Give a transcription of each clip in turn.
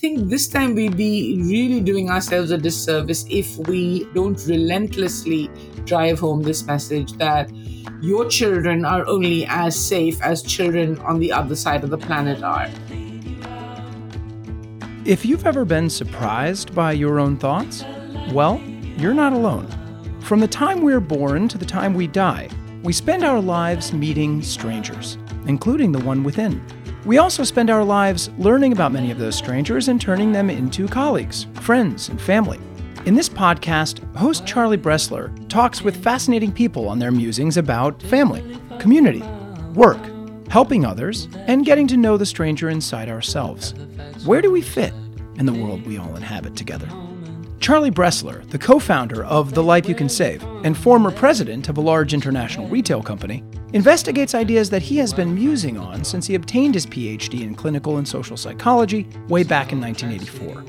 think this time we'd be really doing ourselves a disservice if we don't relentlessly drive home this message that your children are only as safe as children on the other side of the planet are. If you've ever been surprised by your own thoughts, well, you're not alone. From the time we're born to the time we die, we spend our lives meeting strangers, including the one within. We also spend our lives learning about many of those strangers and turning them into colleagues, friends, and family. In this podcast, host Charlie Bressler talks with fascinating people on their musings about family, community, work, helping others, and getting to know the stranger inside ourselves. Where do we fit in the world we all inhabit together? Charlie Bressler, the co founder of The Life You Can Save and former president of a large international retail company, investigates ideas that he has been musing on since he obtained his PhD in clinical and social psychology way back in 1984.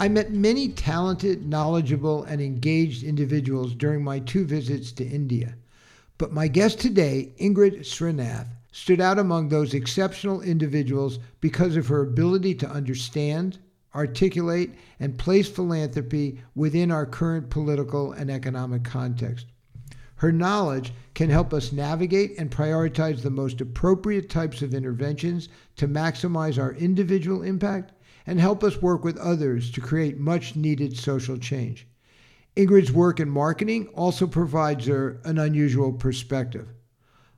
I met many talented, knowledgeable, and engaged individuals during my two visits to India. But my guest today, Ingrid Srinath, stood out among those exceptional individuals because of her ability to understand, articulate, and place philanthropy within our current political and economic context. Her knowledge can help us navigate and prioritize the most appropriate types of interventions to maximize our individual impact and help us work with others to create much needed social change. Ingrid's work in marketing also provides her an unusual perspective.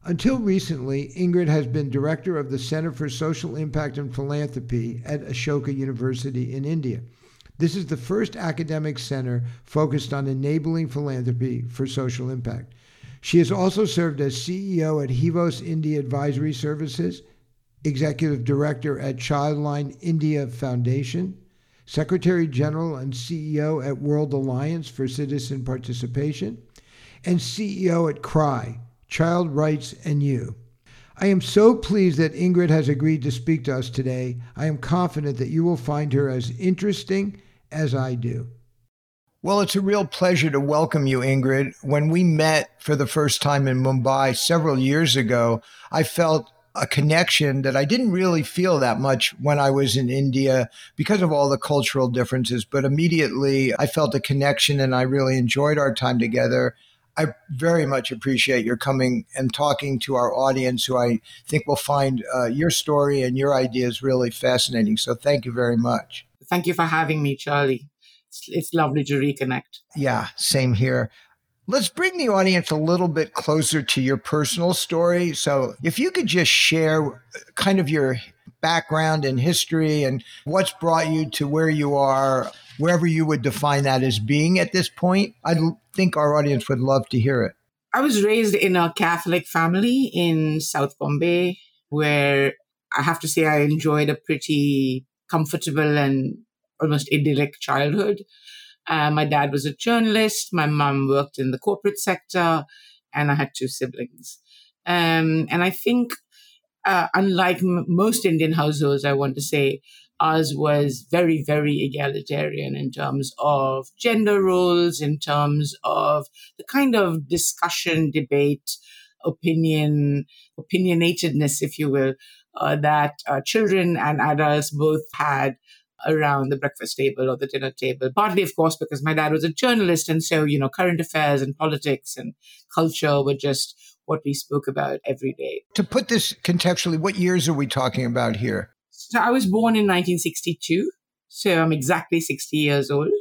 Until recently, Ingrid has been director of the Center for Social Impact and Philanthropy at Ashoka University in India. This is the first academic center focused on enabling philanthropy for social impact. She has also served as CEO at Hivos India Advisory Services, Executive Director at Childline India Foundation, Secretary General and CEO at World Alliance for Citizen Participation, and CEO at CRY, Child Rights and You. I am so pleased that Ingrid has agreed to speak to us today. I am confident that you will find her as interesting as I do. Well, it's a real pleasure to welcome you, Ingrid. When we met for the first time in Mumbai several years ago, I felt a connection that I didn't really feel that much when I was in India because of all the cultural differences. But immediately I felt a connection and I really enjoyed our time together. I very much appreciate your coming and talking to our audience, who I think will find uh, your story and your ideas really fascinating. So, thank you very much. Thank you for having me, Charlie. It's, it's lovely to reconnect. Yeah, same here. Let's bring the audience a little bit closer to your personal story. So, if you could just share kind of your background and history and what's brought you to where you are, wherever you would define that as being at this point, I think our audience would love to hear it. I was raised in a Catholic family in South Bombay, where I have to say I enjoyed a pretty comfortable and almost idyllic childhood. Uh, my dad was a journalist. My mom worked in the corporate sector, and I had two siblings. Um, and I think, uh, unlike m- most Indian households, I want to say, ours was very, very egalitarian in terms of gender roles, in terms of the kind of discussion, debate, opinion, opinionatedness, if you will, uh, that uh, children and adults both had around the breakfast table or the dinner table. Partly, of course, because my dad was a journalist. And so, you know, current affairs and politics and culture were just what we spoke about every day. To put this contextually, what years are we talking about here? So I was born in 1962. So I'm exactly 60 years old.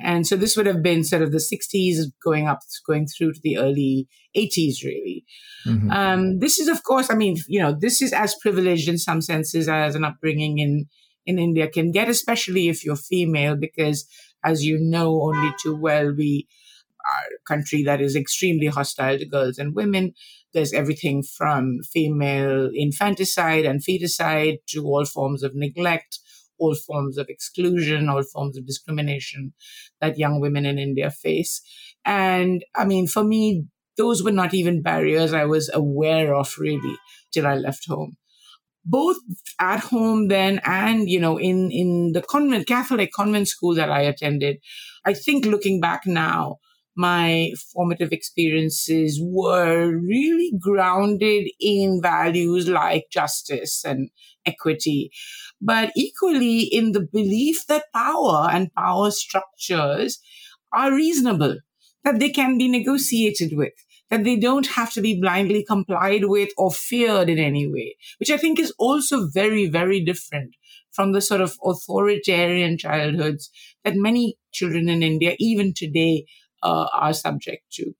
And so this would have been sort of the 60s going up, going through to the early 80s, really. Mm-hmm. Um, this is, of course, I mean, you know, this is as privileged in some senses as an upbringing in in India can get, especially if you're female, because as you know only too well, we are a country that is extremely hostile to girls and women. There's everything from female infanticide and feticide to all forms of neglect, all forms of exclusion, all forms of discrimination that young women in India face. And I mean, for me, those were not even barriers I was aware of really till I left home both at home then and you know in in the convent catholic convent school that i attended i think looking back now my formative experiences were really grounded in values like justice and equity, but equally in the belief that power and power structures are reasonable, that they can be negotiated with, that they don't have to be blindly complied with or feared in any way, which I think is also very, very different from the sort of authoritarian childhoods that many children in India, even today, uh, are subject to.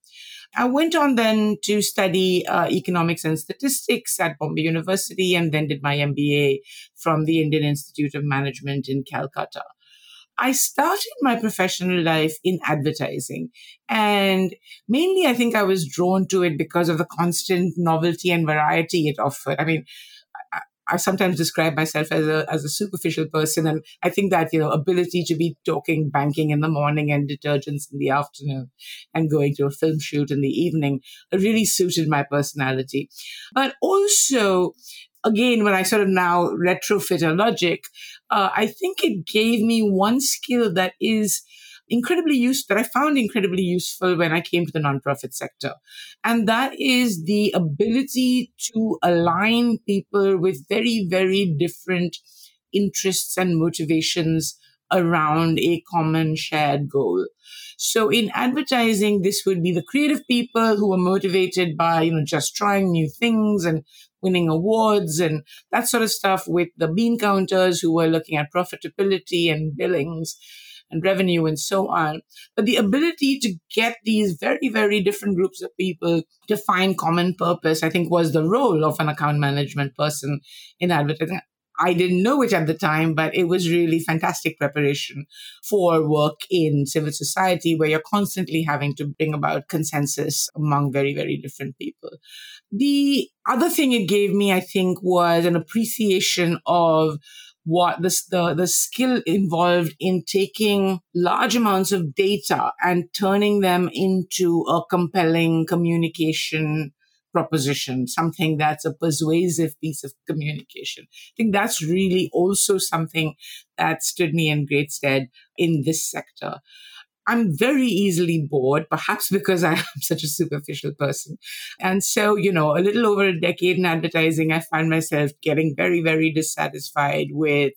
I went on then to study uh, economics and statistics at Bombay University and then did my MBA from the Indian Institute of Management in Calcutta. I started my professional life in advertising. And mainly, I think I was drawn to it because of the constant novelty and variety it offered. I mean, I sometimes describe myself as a as a superficial person, and I think that you know ability to be talking banking in the morning and detergents in the afternoon, and going to a film shoot in the evening really suited my personality. But also, again, when I sort of now retrofit a logic, uh, I think it gave me one skill that is incredibly useful that I found incredibly useful when I came to the nonprofit sector. And that is the ability to align people with very, very different interests and motivations around a common shared goal. So in advertising, this would be the creative people who are motivated by, you know, just trying new things and winning awards and that sort of stuff with the bean counters who were looking at profitability and billings and revenue and so on. But the ability to get these very, very different groups of people to find common purpose, I think was the role of an account management person in advertising. I didn't know it at the time, but it was really fantastic preparation for work in civil society where you're constantly having to bring about consensus among very, very different people. The other thing it gave me, I think, was an appreciation of what the, the, the skill involved in taking large amounts of data and turning them into a compelling communication proposition, something that's a persuasive piece of communication. I think that's really also something that stood me in great stead in this sector. I'm very easily bored, perhaps because I am such a superficial person. And so, you know, a little over a decade in advertising, I find myself getting very, very dissatisfied with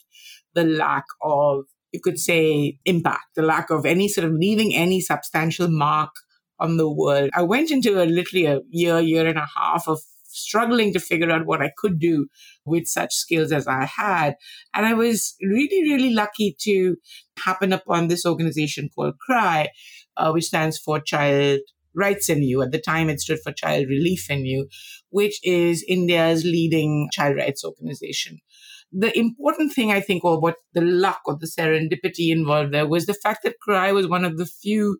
the lack of, you could say, impact, the lack of any sort of leaving any substantial mark on the world. I went into a literally a year, year and a half of struggling to figure out what I could do with such skills as I had. And I was really, really lucky to happen upon this organization called CRY, uh, which stands for Child Rights in You. At the time, it stood for Child Relief in You, which is India's leading child rights organization. The important thing, I think, or what the luck or the serendipity involved there was the fact that CRY was one of the few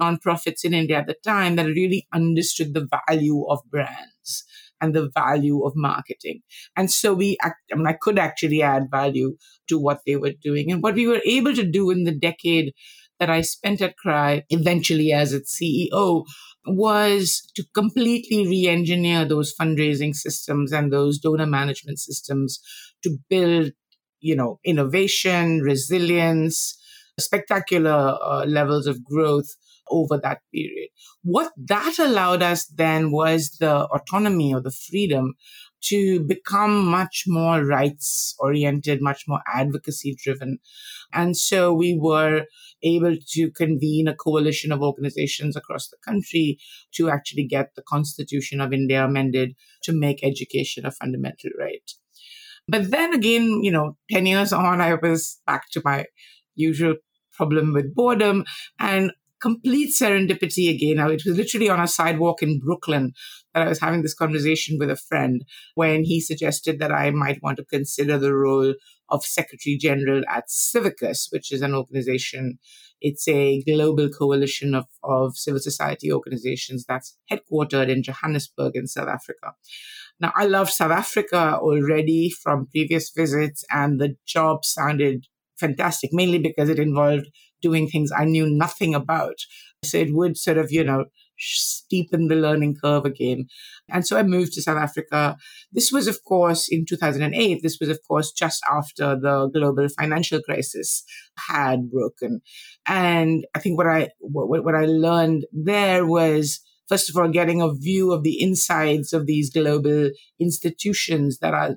nonprofits in India at the time that really understood the value of brands and the value of marketing. And so we, I mean, I could actually add value to what they were doing. And what we were able to do in the decade that I spent at CRY, eventually as its CEO, was to completely re-engineer those fundraising systems and those donor management systems to build, you know, innovation, resilience, spectacular uh, levels of growth over that period. What that allowed us then was the autonomy or the freedom to become much more rights oriented, much more advocacy driven. And so we were able to convene a coalition of organizations across the country to actually get the Constitution of India amended to make education a fundamental right. But then again, you know, 10 years on, I was back to my usual problem with boredom. And complete serendipity again. Now, it was literally on a sidewalk in Brooklyn that I was having this conversation with a friend when he suggested that I might want to consider the role of Secretary General at Civicus, which is an organization. It's a global coalition of, of civil society organizations that's headquartered in Johannesburg in South Africa. Now, I love South Africa already from previous visits, and the job sounded fantastic, mainly because it involved doing things I knew nothing about. So it would sort of, you know, steepen the learning curve again. And so I moved to South Africa. This was, of course, in 2008. This was, of course, just after the global financial crisis had broken. And I think what I, what, what I learned there was, first of all, getting a view of the insides of these global institutions that are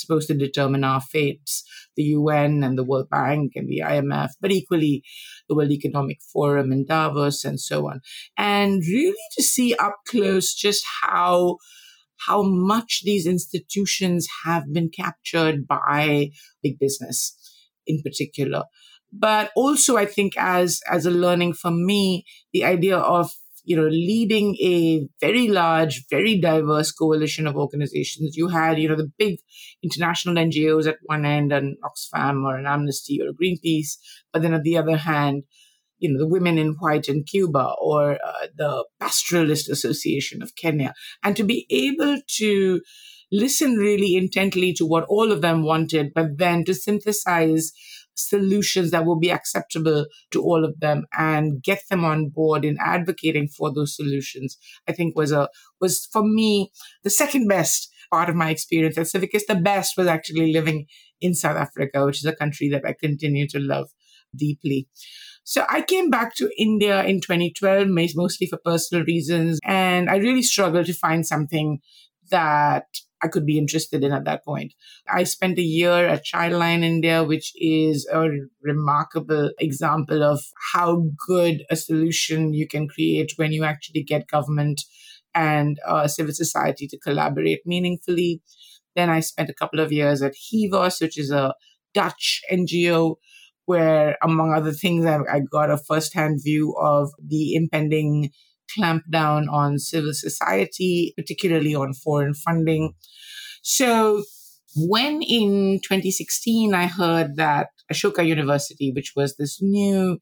supposed to determine our fates the UN and the World Bank and the IMF, but equally the World Economic Forum in Davos and so on. And really to see up close just how how much these institutions have been captured by big business in particular. But also I think as as a learning for me, the idea of you know, leading a very large, very diverse coalition of organizations. You had, you know, the big international NGOs at one end, and Oxfam or an Amnesty or a Greenpeace, but then at the other hand, you know, the Women in White in Cuba or uh, the Pastoralist Association of Kenya, and to be able to listen really intently to what all of them wanted, but then to synthesize solutions that will be acceptable to all of them and get them on board in advocating for those solutions i think was a was for me the second best part of my experience. At civicus the best was actually living in south africa which is a country that i continue to love deeply. So I came back to India in 2012, mostly for personal reasons, and I really struggled to find something that I could be interested in at that point. I spent a year at Childline India, which is a remarkable example of how good a solution you can create when you actually get government and uh, civil society to collaborate meaningfully. Then I spent a couple of years at Hivos, which is a Dutch NGO, where, among other things, I, I got a firsthand view of the impending clamp down on civil society, particularly on foreign funding. So when in 2016 I heard that Ashoka University, which was this new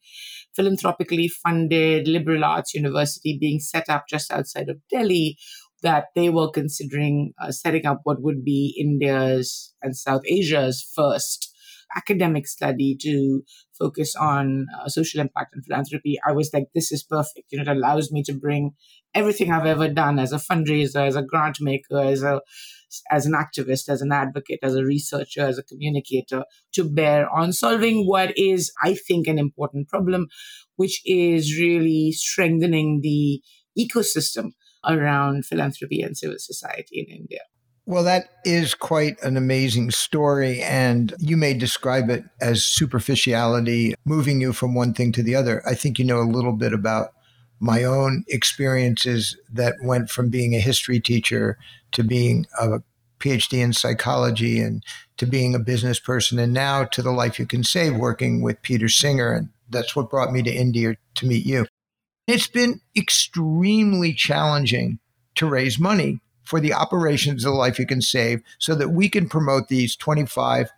philanthropically funded liberal arts university being set up just outside of Delhi, that they were considering uh, setting up what would be India's and South Asia's first academic study to focus on uh, social impact and philanthropy, I was like, this is perfect. You know, it allows me to bring everything I've ever done as a fundraiser, as a grant maker, as a as an activist, as an advocate, as a researcher, as a communicator to bear on solving what is, I think, an important problem, which is really strengthening the ecosystem around philanthropy and civil society in India. Well, that is quite an amazing story. And you may describe it as superficiality, moving you from one thing to the other. I think you know a little bit about my own experiences that went from being a history teacher to being a PhD in psychology and to being a business person, and now to the life you can save working with Peter Singer. And that's what brought me to India to meet you. It's been extremely challenging to raise money for the operations of the Life You Can Save so that we can promote these 25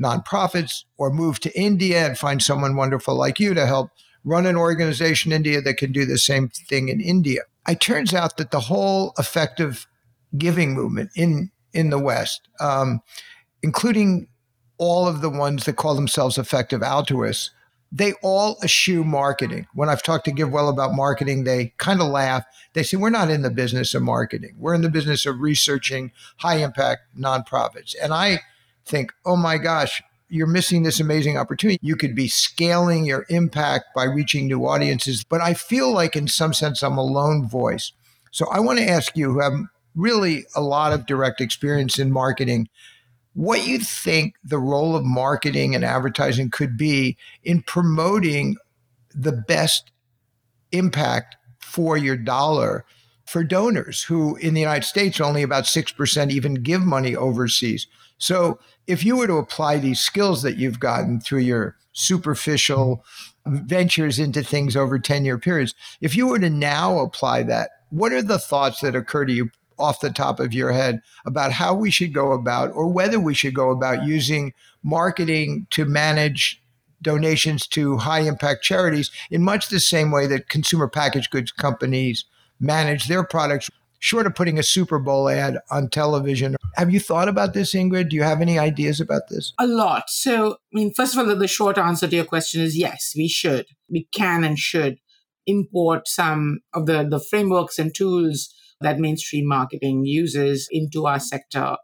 nonprofits or move to India and find someone wonderful like you to help run an organization in India that can do the same thing in India. It turns out that the whole effective giving movement in in the West, um, including all of the ones that call themselves effective altruists, they all eschew marketing. When I've talked to GiveWell about marketing, they kind of laugh. They say, We're not in the business of marketing. We're in the business of researching high impact nonprofits. And I think, Oh my gosh, you're missing this amazing opportunity. You could be scaling your impact by reaching new audiences. But I feel like, in some sense, I'm a lone voice. So I want to ask you, who have really a lot of direct experience in marketing, what you think the role of marketing and advertising could be in promoting the best impact for your dollar for donors who in the United States only about 6% even give money overseas. So if you were to apply these skills that you've gotten through your superficial ventures into things over 10 year periods, if you were to now apply that, what are the thoughts that occur to you off the top of your head about how we should go about or whether we should go about using marketing to manage donations to high impact charities in much the same way that consumer packaged goods companies manage their products short of putting a Super Bowl ad on television. Have you thought about this, Ingrid? Do you have any ideas about this? A lot. So, I mean, first of all, the short answer to your question is yes, we should. We can and should import some of the, the frameworks and tools that mainstream marketing uses into our sector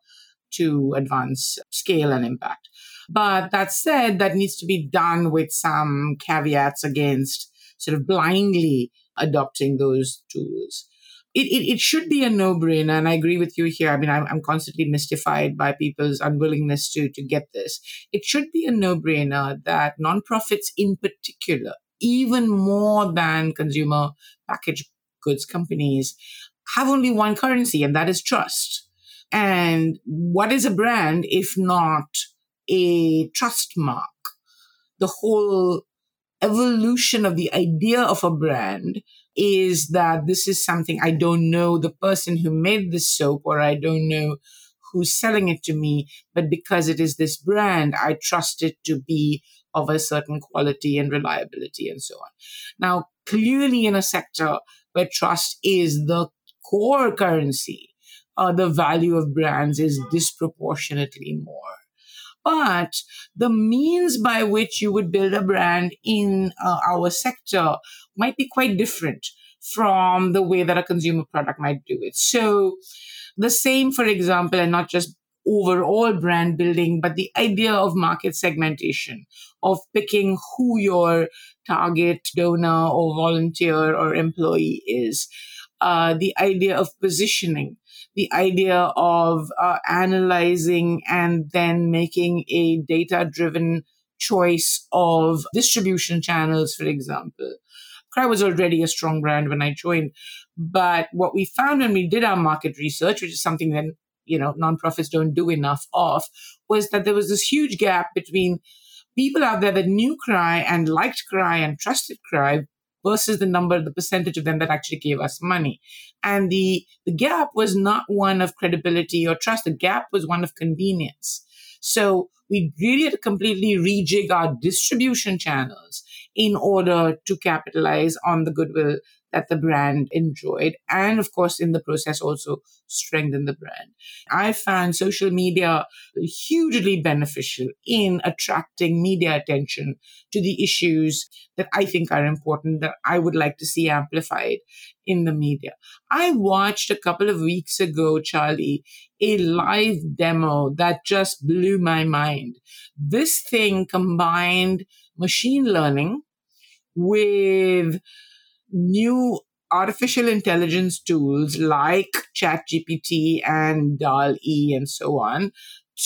to advance scale and impact. But that said, that needs to be done with some caveats against sort of blindly adopting those tools. It, it, it should be a no brainer. And I agree with you here. I mean, I'm, I'm constantly mystified by people's unwillingness to, to get this. It should be a no brainer that nonprofits in particular, even more than consumer packaged goods companies, have only one currency, and that is trust. And what is a brand if not a trust mark? The whole evolution of the idea of a brand is that this is something I don't know the person who made the soap or I don't know who's selling it to me, but because it is this brand, I trust it to be of a certain quality and reliability and so on. Now, clearly in a sector where trust is the core currency, uh, the value of brands is disproportionately more. But the means by which you would build a brand in uh, our sector might be quite different from the way that a consumer product might do it. So, the same, for example, and not just overall brand building, but the idea of market segmentation, of picking who your target donor or volunteer or employee is, uh, the idea of positioning, the idea of uh, analyzing and then making a data driven choice of distribution channels, for example. Cry was already a strong brand when I joined. But what we found when we did our market research, which is something that, you know, nonprofits don't do enough of, was that there was this huge gap between people out there that knew Cry and liked Cry and trusted Cry versus the number, the percentage of them that actually gave us money. And the, the gap was not one of credibility or trust. The gap was one of convenience. So we really had to completely rejig our distribution channels in order to capitalize on the goodwill that the brand enjoyed. And of course, in the process, also strengthen the brand. I found social media hugely beneficial in attracting media attention to the issues that I think are important that I would like to see amplified in the media. I watched a couple of weeks ago, Charlie, a live demo that just blew my mind. This thing combined machine learning with new artificial intelligence tools like ChatGPT and DALL-E and so on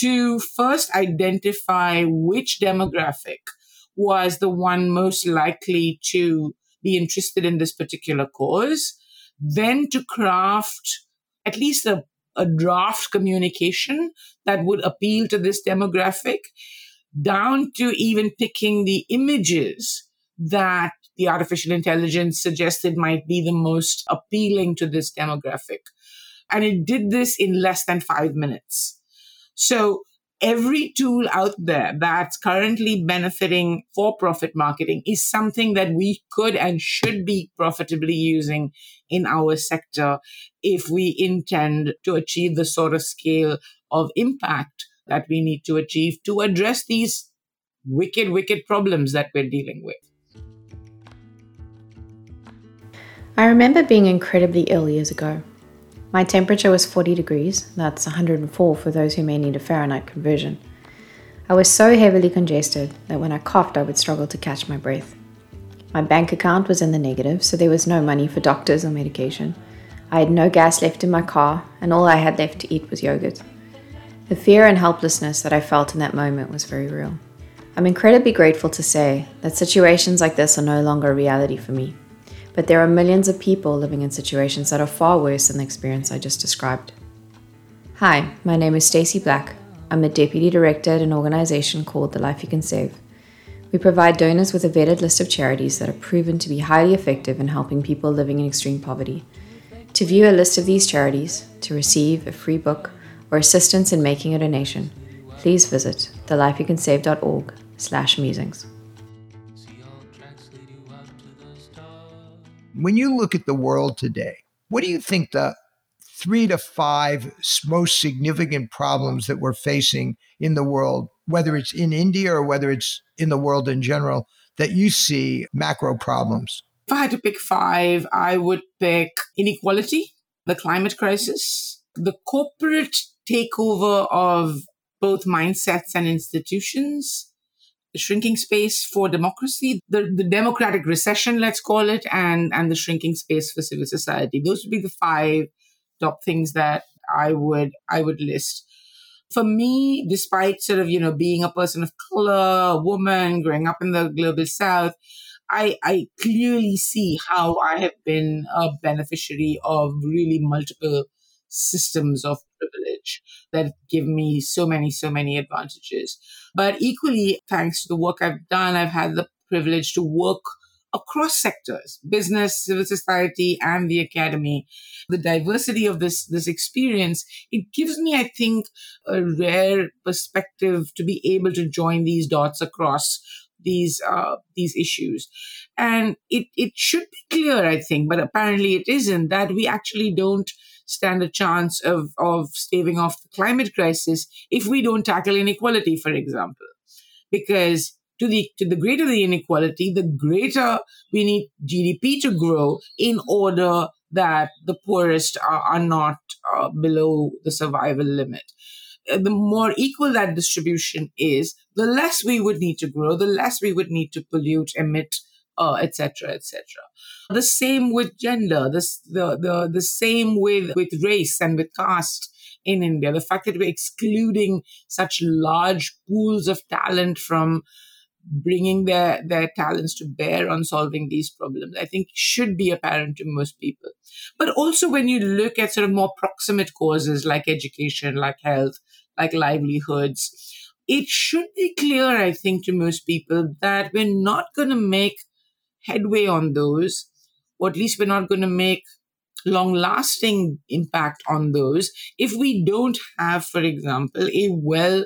to first identify which demographic was the one most likely to be interested in this particular cause, then to craft at least a, a draft communication that would appeal to this demographic, down to even picking the images that the artificial intelligence suggested might be the most appealing to this demographic. And it did this in less than five minutes. So every tool out there that's currently benefiting for profit marketing is something that we could and should be profitably using in our sector if we intend to achieve the sort of scale of impact that we need to achieve to address these wicked, wicked problems that we're dealing with. I remember being incredibly ill years ago. My temperature was 40 degrees, that's 104 for those who may need a Fahrenheit conversion. I was so heavily congested that when I coughed, I would struggle to catch my breath. My bank account was in the negative, so there was no money for doctors or medication. I had no gas left in my car, and all I had left to eat was yogurt. The fear and helplessness that I felt in that moment was very real. I'm incredibly grateful to say that situations like this are no longer a reality for me but there are millions of people living in situations that are far worse than the experience I just described. Hi, my name is Stacey Black. I'm the Deputy Director at an organization called The Life You Can Save. We provide donors with a vetted list of charities that are proven to be highly effective in helping people living in extreme poverty. To view a list of these charities, to receive a free book, or assistance in making a donation, please visit thelifeyoucansave.org slash musings. When you look at the world today, what do you think the three to five most significant problems that we're facing in the world, whether it's in India or whether it's in the world in general, that you see macro problems? If I had to pick five, I would pick inequality, the climate crisis, the corporate takeover of both mindsets and institutions, shrinking space for democracy, the, the democratic recession, let's call it, and, and the shrinking space for civil society. Those would be the five top things that I would I would list. For me, despite sort of, you know, being a person of color, a woman, growing up in the global south, I, I clearly see how I have been a beneficiary of really multiple systems of privilege that give me so many, so many advantages. But equally, thanks to the work I've done, I've had the privilege to work across sectors, business, civil society, and the academy. The diversity of this, this experience, it gives me, I think, a rare perspective to be able to join these dots across these uh, these issues. And it, it should be clear, I think, but apparently it isn't, that we actually don't stand a chance of, of staving off the climate crisis if we don't tackle inequality, for example. Because to the to the greater the inequality, the greater we need GDP to grow in order that the poorest are, are not uh, below the survival limit. Uh, the more equal that distribution is, the less we would need to grow, the less we would need to pollute, emit, etc., uh, etc. Et the same with gender, the, the, the, the same with, with race and with caste in India. The fact that we're excluding such large pools of talent from bringing their, their talents to bear on solving these problems, I think should be apparent to most people. But also when you look at sort of more proximate causes like education, like health, like livelihoods, it should be clear, I think, to most people that we're not going to make headway on those, or at least we're not going to make long lasting impact on those if we don't have, for example, a well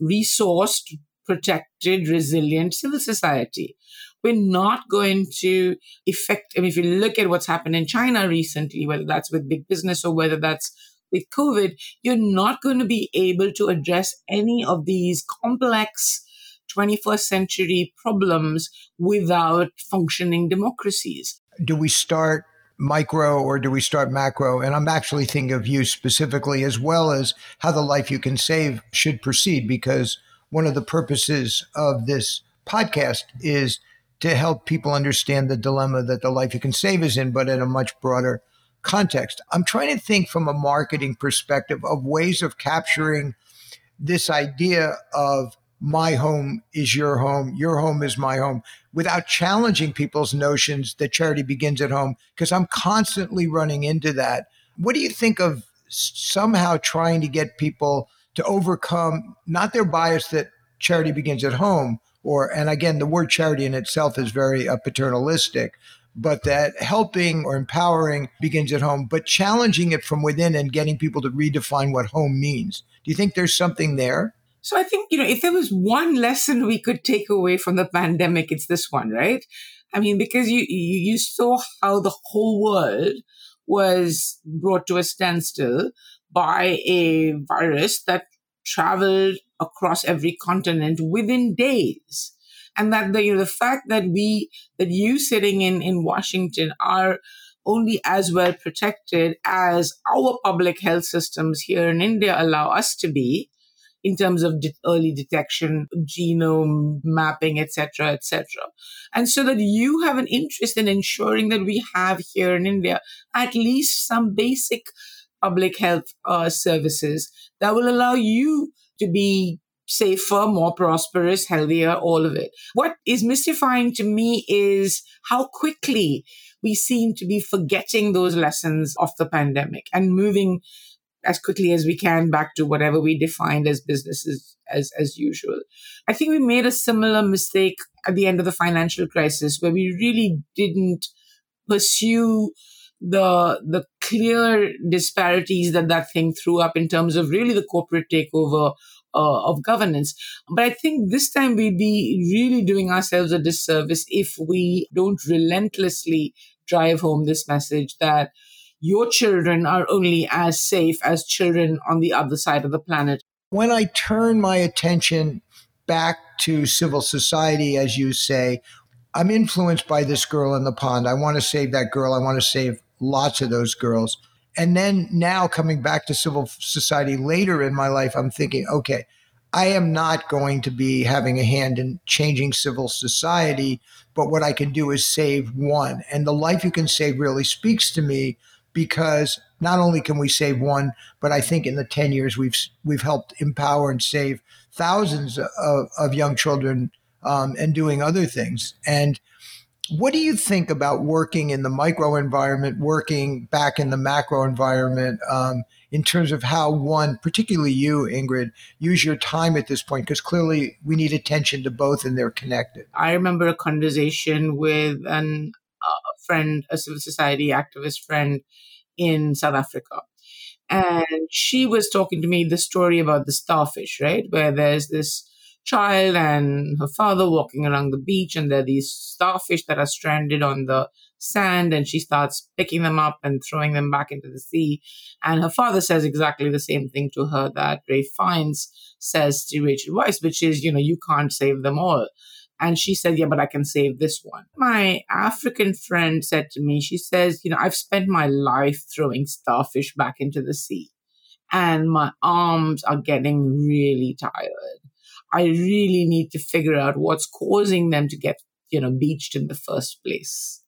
resourced, protected, resilient civil society. We're not going to effect, I mean, if you look at what's happened in China recently, whether that's with big business or whether that's with COVID, you're not going to be able to address any of these complex 21st century problems without functioning democracies. Do we start micro or do we start macro? And I'm actually thinking of you specifically, as well as how the life you can save should proceed, because one of the purposes of this podcast is to help people understand the dilemma that the life you can save is in, but in a much broader context. I'm trying to think from a marketing perspective of ways of capturing this idea of my home is your home, your home is my home, without challenging people's notions that charity begins at home, because I'm constantly running into that. What do you think of somehow trying to get people to overcome not their bias that charity begins at home, or, and again, the word charity in itself is very uh, paternalistic, but that helping or empowering begins at home, but challenging it from within and getting people to redefine what home means. Do you think there's something there? So I think, you know, if there was one lesson we could take away from the pandemic, it's this one, right? I mean, because you, you, you saw how the whole world was brought to a standstill by a virus that traveled across every continent within days. And that the, you know, the fact that we, that you sitting in, in Washington are only as well protected as our public health systems here in India allow us to be in terms of de- early detection, genome mapping, etc., etc. And so that you have an interest in ensuring that we have here in India at least some basic public health uh, services that will allow you to be safer, more prosperous, healthier, all of it. What is mystifying to me is how quickly we seem to be forgetting those lessons of the pandemic and moving as quickly as we can back to whatever we defined as businesses as, as usual. I think we made a similar mistake at the end of the financial crisis where we really didn't pursue the the clear disparities that that thing threw up in terms of really the corporate takeover uh, of governance. But I think this time we'd be really doing ourselves a disservice if we don't relentlessly drive home this message that your children are only as safe as children on the other side of the planet. When I turn my attention back to civil society, as you say, I'm influenced by this girl in the pond. I want to save that girl. I want to save lots of those girls. And then now coming back to civil society later in my life, I'm thinking, okay, I am not going to be having a hand in changing civil society, but what I can do is save one. And the life you can save really speaks to me because not only can we save one, but I think in the 10 years we've we've helped empower and save thousands of, of young children um, and doing other things. And what do you think about working in the micro environment, working back in the macro environment, um, in terms of how one, particularly you, Ingrid, use your time at this point? Because clearly we need attention to both and they're connected. I remember a conversation with an, friend, a civil society activist friend in South Africa. And she was talking to me the story about the starfish, right? Where there's this child and her father walking along the beach, and there are these starfish that are stranded on the sand, and she starts picking them up and throwing them back into the sea. And her father says exactly the same thing to her that Ralph Fiennes says to Rachel Weisz, which is, you know, you can't save them all. And she said, Yeah, but I can save this one. My African friend said to me, She says, You know, I've spent my life throwing starfish back into the sea, and my arms are getting really tired. I really need to figure out what's causing them to get, you know, beached in the first place.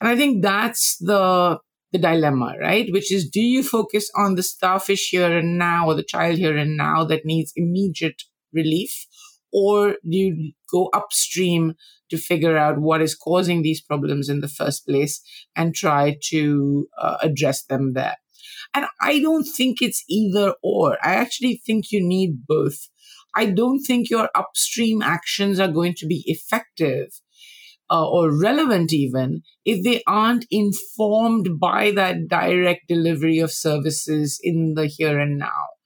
And I think that's the the dilemma, right? Which is do you focus on the starfish here and now or the child here and now that needs immediate relief? Or do you go upstream to figure out what is causing these problems in the first place and try to uh, address them there? And I don't think it's either or. I actually think you need both. I don't think your upstream actions are going to be effective uh, or relevant even if they aren't informed by that direct delivery of services in the here and now.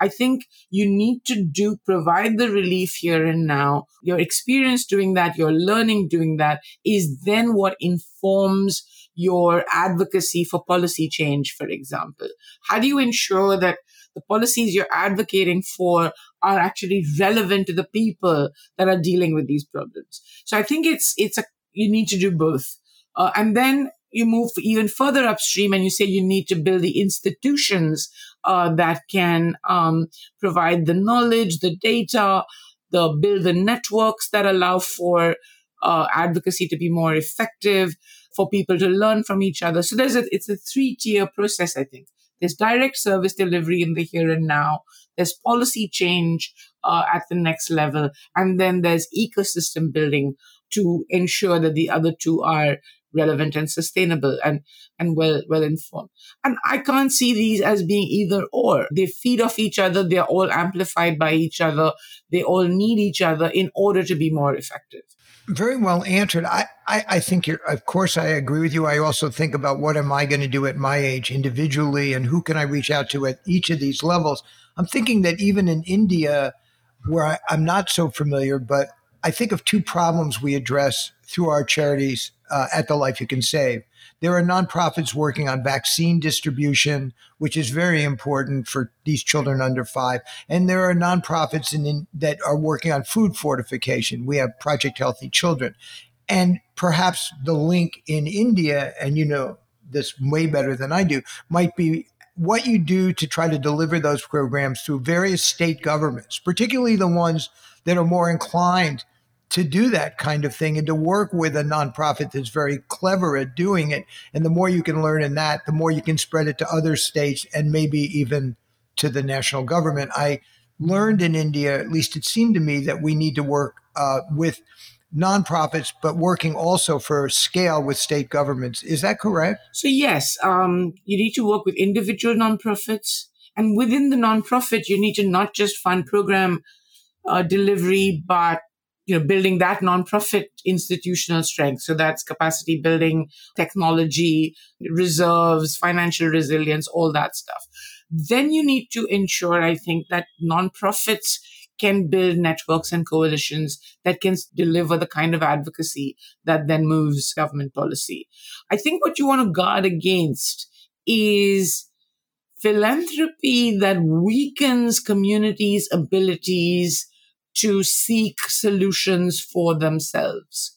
I think you need to do provide the relief here and now. Your experience doing that, your learning doing that is then what informs your advocacy for policy change, for example. How do you ensure that the policies you're advocating for are actually relevant to the people that are dealing with these problems. So I think it's it's a you need to do both, uh, and then you move even further upstream and you say you need to build the institutions uh, that can um, provide the knowledge, the data, the build the networks that allow for uh, advocacy to be more effective, for people to learn from each other. So there's a it's a three tier process, I think. There's direct service delivery in the here and now. There's policy change uh, at the next level. And then there's ecosystem building to ensure that the other two are relevant and sustainable and, and well, well informed. And I can't see these as being either or. They feed off each other. They're all amplified by each other. They all need each other in order to be more effective. Very well answered. I, I, I, think you're, of course, I agree with you. I also think about what am I going to do at my age individually and who can I reach out to at each of these levels. I'm thinking that even in India, where I, I'm not so familiar, but I think of two problems we address through our charities uh, at the Life You Can Save. There are nonprofits working on vaccine distribution, which is very important for these children under five. And there are nonprofits in, in, that are working on food fortification. We have Project Healthy Children. And perhaps the link in India, and you know this way better than I do, might be what you do to try to deliver those programs through various state governments, particularly the ones that are more inclined to do that kind of thing and to work with a nonprofit that's very clever at doing it. And the more you can learn in that, the more you can spread it to other states and maybe even to the national government. I learned in India, at least it seemed to me, that we need to work uh, with nonprofits, but working also for scale with state governments. Is that correct? So, yes, um, you need to work with individual nonprofits. And within the nonprofit, you need to not just fund program uh, delivery, but you know, building that nonprofit institutional strength. So that's capacity building, technology, reserves, financial resilience, all that stuff. Then you need to ensure, I think, that nonprofits can build networks and coalitions that can deliver the kind of advocacy that then moves government policy. I think what you want to guard against is philanthropy that weakens communities' abilities to seek solutions for themselves.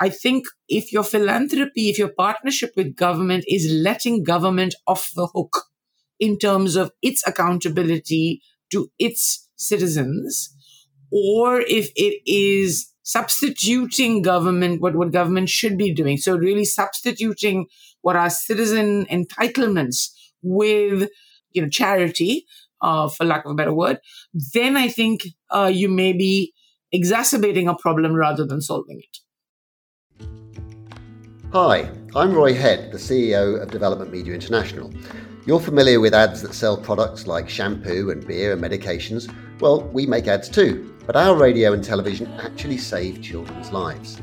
I think if your philanthropy, if your partnership with government is letting government off the hook in terms of its accountability to its citizens, or if it is substituting government, what, what government should be doing. So really substituting what are citizen entitlements with, you know, charity, uh, for lack of a better word, then I think uh, you may be exacerbating a problem rather than solving it. Hi, I'm Roy Head, the CEO of Development Media International. You're familiar with ads that sell products like shampoo and beer and medications. Well, we make ads too, but our radio and television actually save children's lives.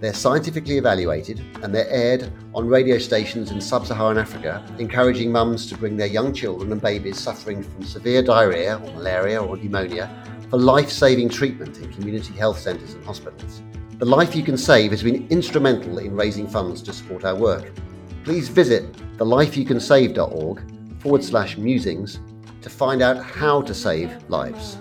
They're scientifically evaluated and they're aired on radio stations in sub Saharan Africa, encouraging mums to bring their young children and babies suffering from severe diarrhea or malaria or pneumonia for life saving treatment in community health centres and hospitals. The Life You Can Save has been instrumental in raising funds to support our work. Please visit thelifeyoucansave.org forward slash musings to find out how to save lives.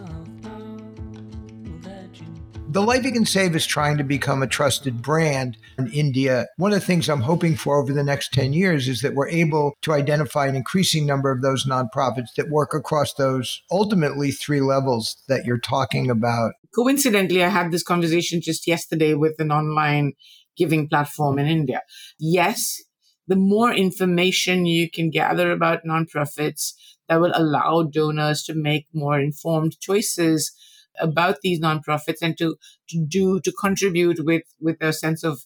The Life You Can Save is trying to become a trusted brand in India. One of the things I'm hoping for over the next 10 years is that we're able to identify an increasing number of those nonprofits that work across those ultimately three levels that you're talking about. Coincidentally, I had this conversation just yesterday with an online giving platform in India. Yes, the more information you can gather about nonprofits that will allow donors to make more informed choices about these nonprofits and to, to do to contribute with with a sense of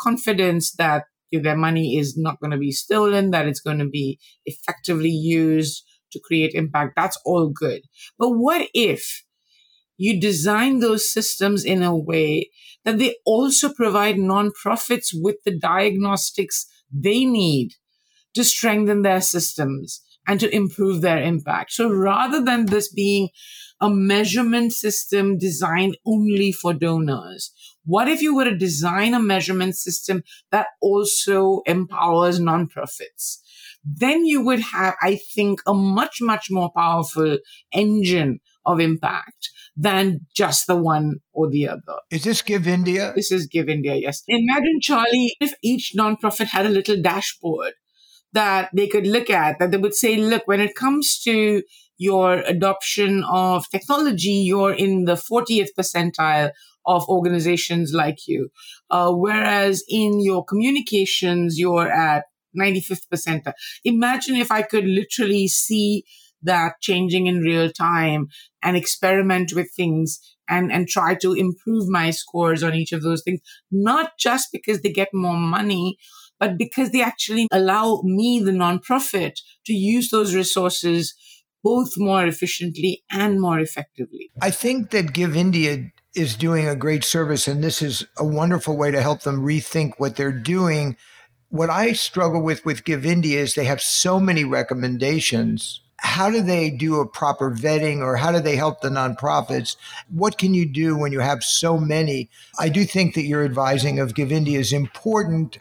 confidence that you know, their money is not going to be stolen, that it's going to be effectively used to create impact. That's all good. But what if you design those systems in a way that they also provide nonprofits with the diagnostics they need to strengthen their systems and to improve their impact. So rather than this being a measurement system designed only for donors? What if you were to design a measurement system that also empowers nonprofits? Then you would have, I think, a much, much more powerful engine of impact than just the one or the other. Is this Give India? This is Give India, yes. Imagine, Charlie, if each nonprofit had a little dashboard that they could look at, that they would say, look, when it comes to your adoption of technology, you're in the 40th percentile of organizations like you. Uh, whereas in your communications, you're at 95th percentile. Imagine if I could literally see that changing in real time and experiment with things and, and try to improve my scores on each of those things, not just because they get more money, but because they actually allow me, the nonprofit, to use those resources both more efficiently and more effectively. I think that Give India is doing a great service, and this is a wonderful way to help them rethink what they're doing. What I struggle with with Give India is they have so many recommendations. How do they do a proper vetting or how do they help the nonprofits? What can you do when you have so many? I do think that your advising of Give India is important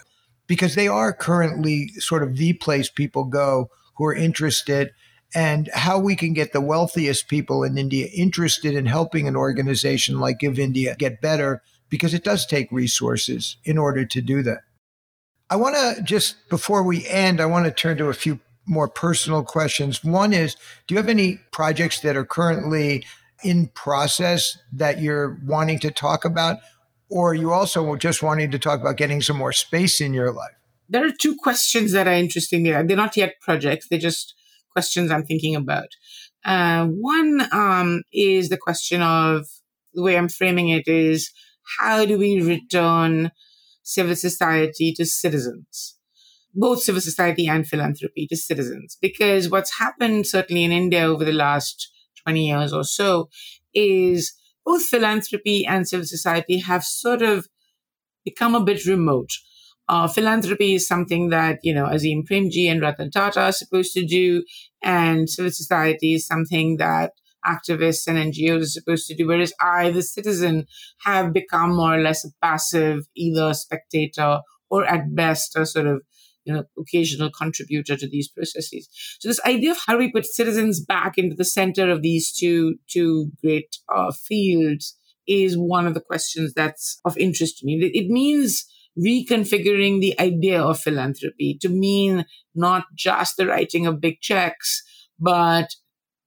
because they are currently sort of the place people go who are interested and how we can get the wealthiest people in India interested in helping an organization like Give India get better because it does take resources in order to do that. I want to just before we end, I want to turn to a few more personal questions. One is Do you have any projects that are currently in process that you're wanting to talk about? Or are you also just wanting to talk about getting some more space in your life? There are two questions that are interesting. Here. They're not yet projects, they're just questions I'm thinking about. Uh, one um, is the question of the way I'm framing it is how do we return civil society to citizens? Both civil society and philanthropy to citizens. Because what's happened, certainly in India over the last 20 years or so, is both philanthropy and civil society have sort of become a bit remote. Uh, philanthropy is something that, you know, Azim Premji and Ratan Tata are supposed to do, and civil society is something that activists and NGOs are supposed to do, whereas I, the citizen, have become more or less a passive, either spectator or at best a sort of you know, occasional contributor to these processes. So this idea of how we put citizens back into the center of these two two great uh, fields is one of the questions that's of interest to me. It means reconfiguring the idea of philanthropy to mean not just the writing of big checks, but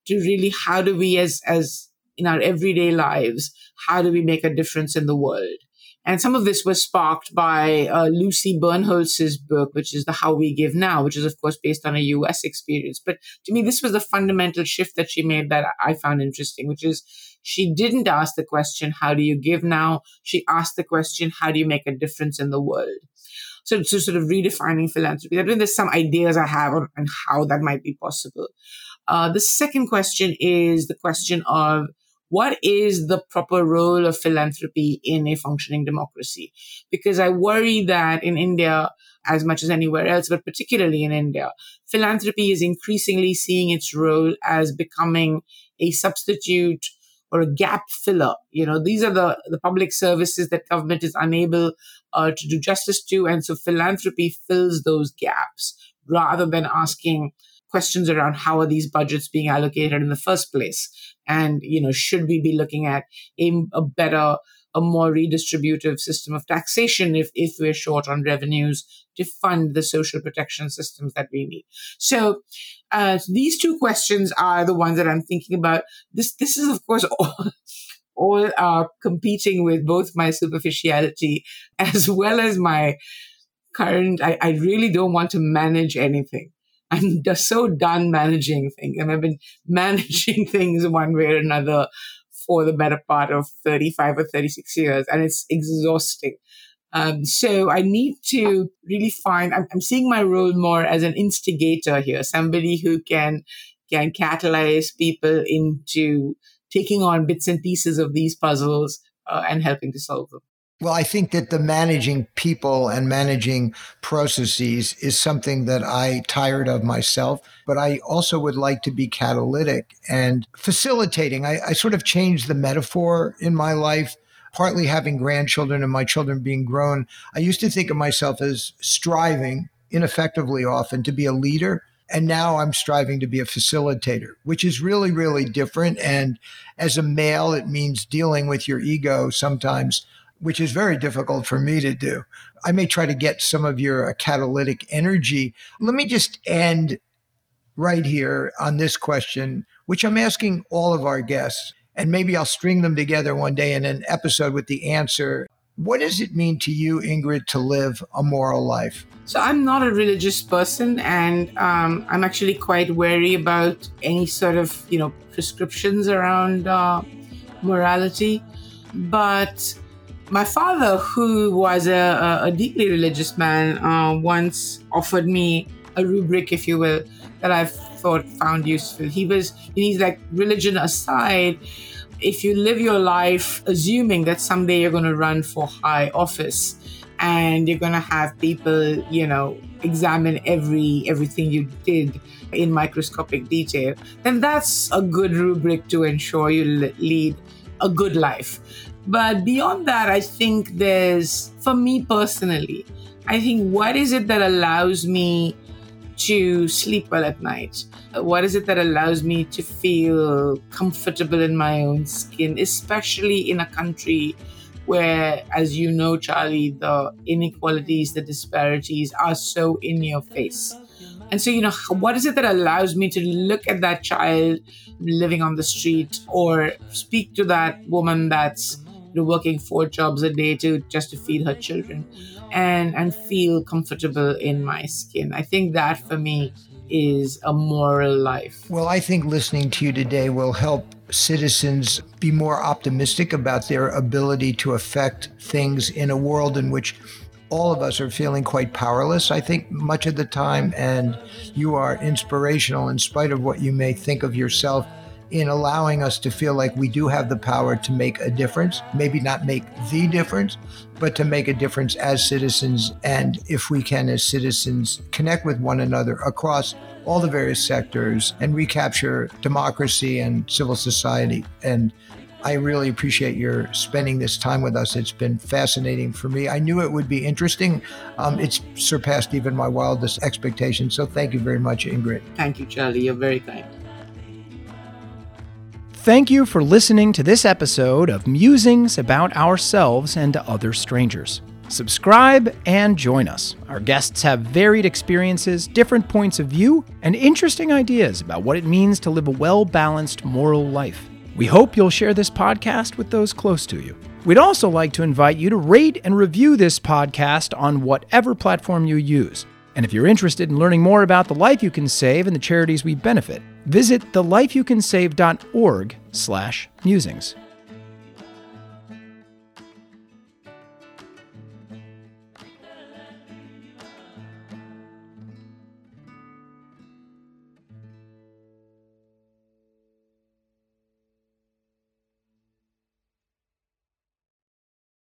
to really how do we as as in our everyday lives, how do we make a difference in the world? And some of this was sparked by uh, Lucy Bernholz's book, which is The How We Give Now, which is, of course, based on a US experience. But to me, this was the fundamental shift that she made that I found interesting, which is she didn't ask the question, How do you give now? She asked the question, How do you make a difference in the world? So, so sort of redefining philanthropy. I mean, there's some ideas I have on, on how that might be possible. Uh, the second question is the question of what is the proper role of philanthropy in a functioning democracy? Because I worry that in India, as much as anywhere else, but particularly in India, philanthropy is increasingly seeing its role as becoming a substitute or a gap filler. You know, these are the, the public services that government is unable uh, to do justice to. And so philanthropy fills those gaps rather than asking questions around how are these budgets being allocated in the first place and you know should we be looking at a, a better a more redistributive system of taxation if, if we're short on revenues to fund the social protection systems that we need. So uh, these two questions are the ones that I'm thinking about. This this is of course all, all uh, competing with both my superficiality as well as my current. I, I really don't want to manage anything. I'm so done managing things. And I've been managing things one way or another for the better part of 35 or 36 years, and it's exhausting. Um, so I need to really find, I'm, I'm, seeing my role more as an instigator here, somebody who can, can catalyze people into taking on bits and pieces of these puzzles uh, and helping to solve them. Well, I think that the managing people and managing processes is something that I tired of myself, but I also would like to be catalytic and facilitating. I, I sort of changed the metaphor in my life partly having grandchildren and my children being grown, I used to think of myself as striving, ineffectively often, to be a leader. And now I'm striving to be a facilitator, which is really, really different. And as a male, it means dealing with your ego sometimes which is very difficult for me to do. I may try to get some of your uh, catalytic energy. Let me just end right here on this question, which I'm asking all of our guests, and maybe I'll string them together one day in an episode with the answer. What does it mean to you, Ingrid, to live a moral life? So, I'm not a religious person, and um, I'm actually quite wary about any sort of, you know, prescriptions around uh, morality. But my father, who was a, a deeply religious man, uh, once offered me a rubric, if you will, that I've thought found useful. He was, he's like, religion aside, if you live your life assuming that someday you're going to run for high office and you're going to have people, you know, examine every everything you did in microscopic detail, then that's a good rubric to ensure you lead a good life. But beyond that, I think there's, for me personally, I think what is it that allows me to sleep well at night? What is it that allows me to feel comfortable in my own skin, especially in a country where, as you know, Charlie, the inequalities, the disparities are so in your face. And so, you know, what is it that allows me to look at that child living on the street or speak to that woman that's working four jobs a day to just to feed her children and and feel comfortable in my skin. I think that for me is a moral life. Well, I think listening to you today will help citizens be more optimistic about their ability to affect things in a world in which all of us are feeling quite powerless, I think, much of the time. And you are inspirational in spite of what you may think of yourself in allowing us to feel like we do have the power to make a difference, maybe not make the difference, but to make a difference as citizens. And if we can, as citizens, connect with one another across all the various sectors and recapture democracy and civil society. And I really appreciate your spending this time with us. It's been fascinating for me. I knew it would be interesting. Um, it's surpassed even my wildest expectations. So thank you very much, Ingrid. Thank you, Charlie. You're very kind. Thank you for listening to this episode of Musings about Ourselves and Other Strangers. Subscribe and join us. Our guests have varied experiences, different points of view, and interesting ideas about what it means to live a well balanced moral life. We hope you'll share this podcast with those close to you. We'd also like to invite you to rate and review this podcast on whatever platform you use. And if you're interested in learning more about the life you can save and the charities we benefit, visit thelifeyoucansave.org/musings.